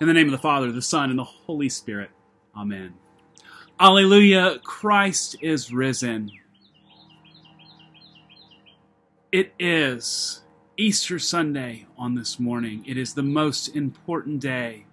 In the name of the Father, the Son, and the Holy Spirit. Amen. Alleluia, Christ is risen. It is Easter Sunday on this morning. It is the most important day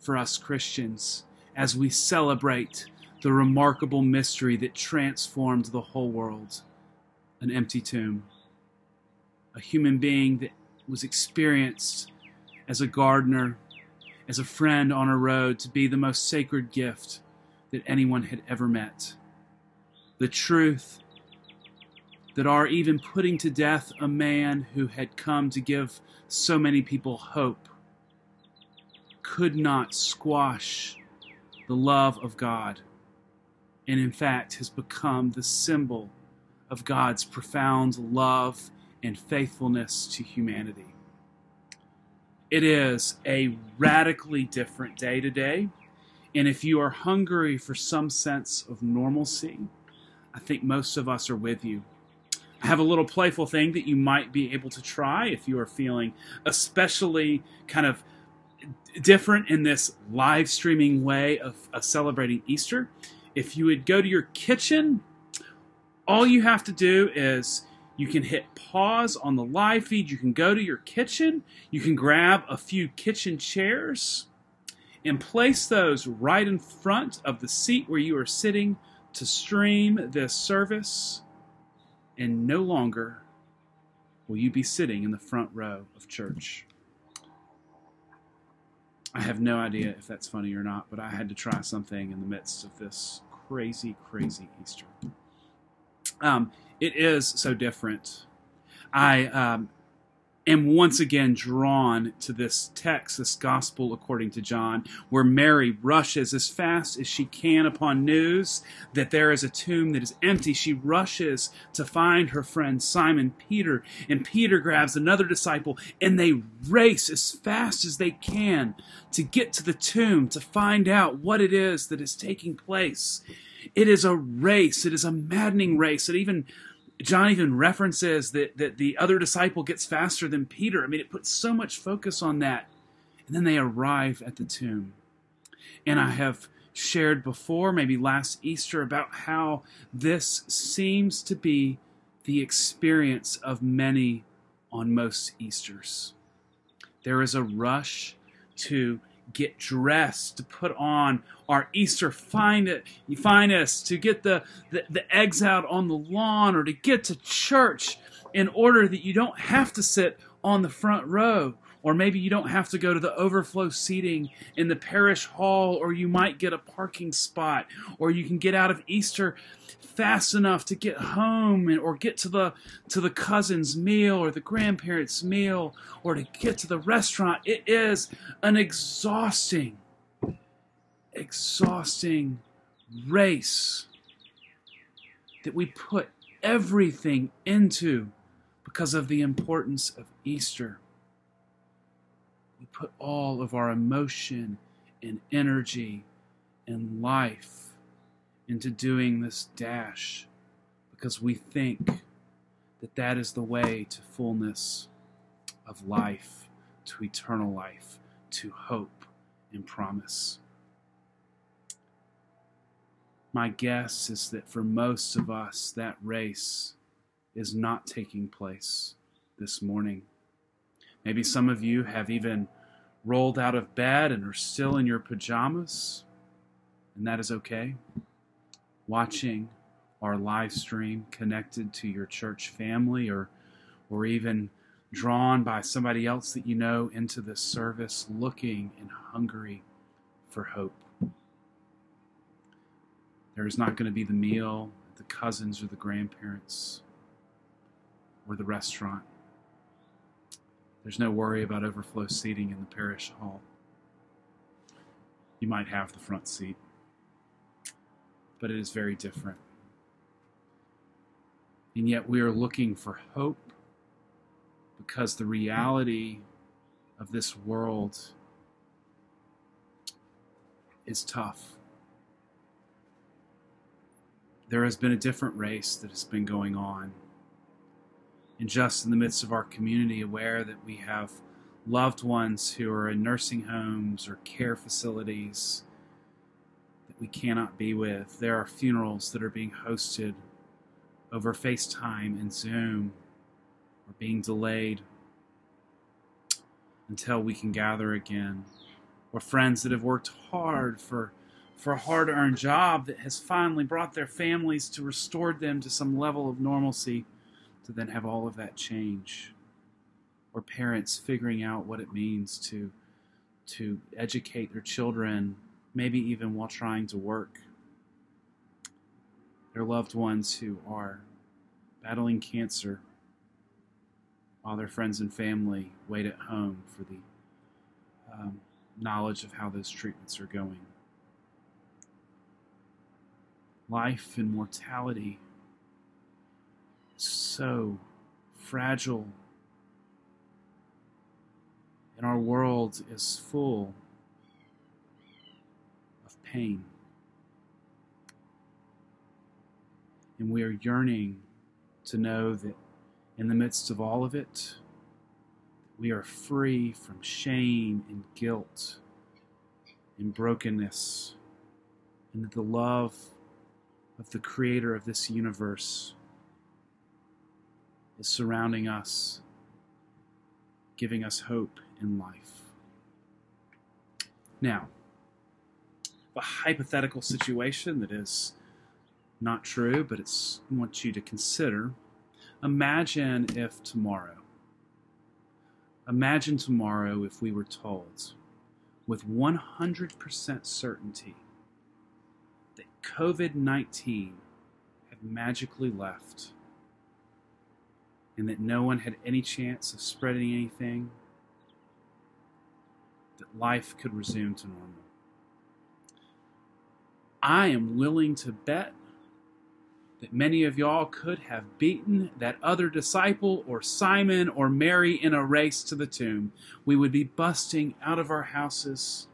for us Christians as we celebrate the remarkable mystery that transformed the whole world an empty tomb, a human being that was experienced as a gardener, as a friend on a road, to be the most sacred gift that anyone had ever met. The truth that our even putting to death a man who had come to give so many people hope could not squash the love of God, and in fact has become the symbol of God's profound love and faithfulness to humanity. It is a radically different day today. And if you are hungry for some sense of normalcy, I think most of us are with you. I have a little playful thing that you might be able to try if you are feeling especially kind of different in this live streaming way of, of celebrating Easter. If you would go to your kitchen, all you have to do is you can hit pause on the live feed. You can go to your kitchen. You can grab a few kitchen chairs and place those right in front of the seat where you are sitting to stream this service. And no longer will you be sitting in the front row of church. I have no idea if that's funny or not, but I had to try something in the midst of this crazy, crazy Easter. Um, it is so different. I um, am once again drawn to this text, this gospel according to John, where Mary rushes as fast as she can upon news that there is a tomb that is empty. She rushes to find her friend Simon Peter, and Peter grabs another disciple, and they race as fast as they can to get to the tomb to find out what it is that is taking place. It is a race. It is a maddening race. It even John even references that, that the other disciple gets faster than Peter. I mean, it puts so much focus on that. And then they arrive at the tomb. And I have shared before, maybe last Easter, about how this seems to be the experience of many on most Easters. There is a rush to get dressed, to put on our Easter finest, to get the, the, the eggs out on the lawn, or to get to church in order that you don't have to sit on the front row. Or maybe you don't have to go to the overflow seating in the parish hall, or you might get a parking spot, or you can get out of Easter fast enough to get home and, or get to the to the cousin's meal or the grandparents' meal or to get to the restaurant. It is an exhausting, exhausting race that we put everything into because of the importance of Easter. We put all of our emotion and energy and life into doing this dash because we think that that is the way to fullness of life, to eternal life, to hope and promise. My guess is that for most of us, that race is not taking place this morning. Maybe some of you have even rolled out of bed and are still in your pajamas, and that is okay watching our live stream connected to your church family or or even drawn by somebody else that you know into this service looking and hungry for hope. There is not going to be the meal the cousins or the grandparents or the restaurant. There's no worry about overflow seating in the parish hall. You might have the front seat but it is very different. And yet we are looking for hope because the reality of this world is tough. There has been a different race that has been going on. And just in the midst of our community, aware that we have loved ones who are in nursing homes or care facilities that we cannot be with. There are funerals that are being hosted over FaceTime and Zoom or being delayed until we can gather again. Or friends that have worked hard for for a hard earned job that has finally brought their families to restored them to some level of normalcy to then have all of that change. Or parents figuring out what it means to to educate their children, maybe even while trying to work. Their loved ones who are battling cancer while their friends and family wait at home for the um, knowledge of how those treatments are going. Life and mortality so fragile, and our world is full of pain. And we are yearning to know that in the midst of all of it, we are free from shame and guilt and brokenness, and that the love of the creator of this universe is surrounding us, giving us hope in life. Now, a hypothetical situation that is not true, but it's I want you to consider Imagine if tomorrow, imagine tomorrow if we were told with 100% certainty that COVID 19 had magically left and that no one had any chance of spreading anything, that life could resume to normal. I am willing to bet that many of y'all could have beaten that other disciple or Simon or Mary in a race to the tomb. We would be busting out of our houses,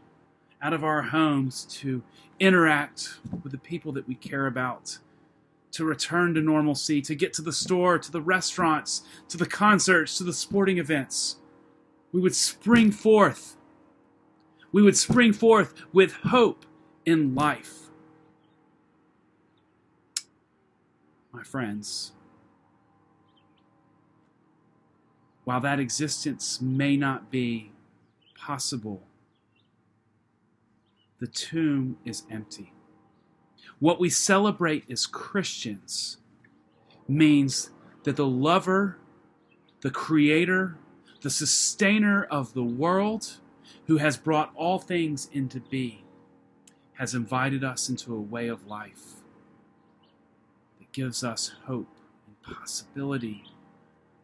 out of our homes to interact with the people that we care about, to return to normalcy, to get to the store, to the restaurants, to the concerts, to the sporting events. We would spring forth. We would spring forth with hope in life. my friends. While that existence may not be possible, the tomb is empty. What we celebrate as Christians means that the lover, the creator, the sustainer of the world, who has brought all things into being, has invited us into a way of life that gives us hope and possibility.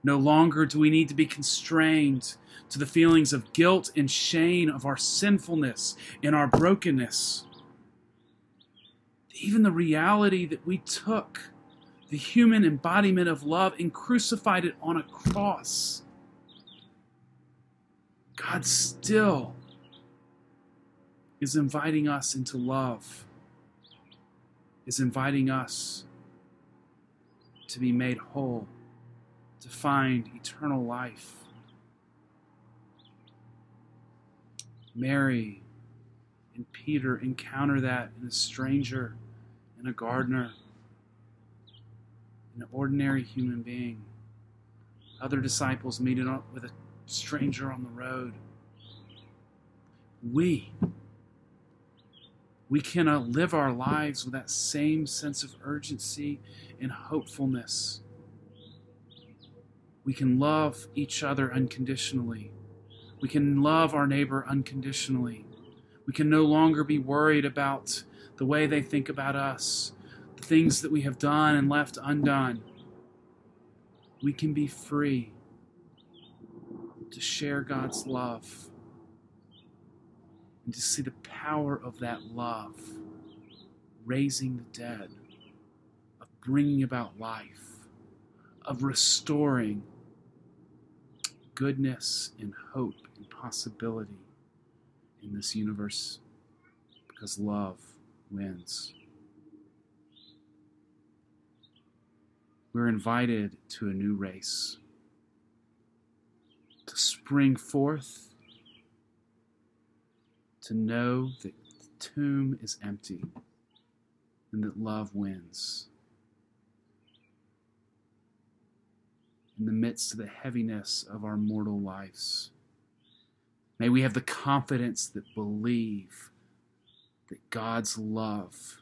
No longer do we need to be constrained to the feelings of guilt and shame of our sinfulness and our brokenness. Even the reality that we took the human embodiment of love and crucified it on a cross. God still is inviting us into love, is inviting us to be made whole, to find eternal life. Mary and Peter encounter that in a stranger, in a gardener, an ordinary human being. Other disciples meet it with a stranger on the road. We we cannot live our lives with that same sense of urgency and hopefulness. We can love each other unconditionally. We can love our neighbor unconditionally. We can no longer be worried about the way they think about us, the things that we have done and left undone. We can be free to share God's love and to see the power of that love raising the dead, of bringing about life, of restoring goodness and hope and possibility in this universe because love wins. We're invited to a new race, to spring forth, to know that the tomb is empty and that love wins. In the midst of the heaviness of our mortal lives, may we have the confidence that believe that God's love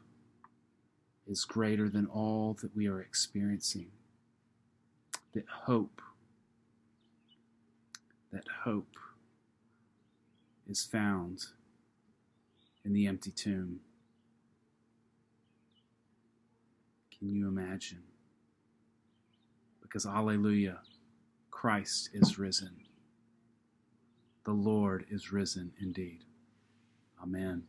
is greater than all that we are experiencing. That hope, that hope is found in the empty tomb. Can you imagine? Because, Alleluia, Christ is risen. The Lord is risen indeed. Amen.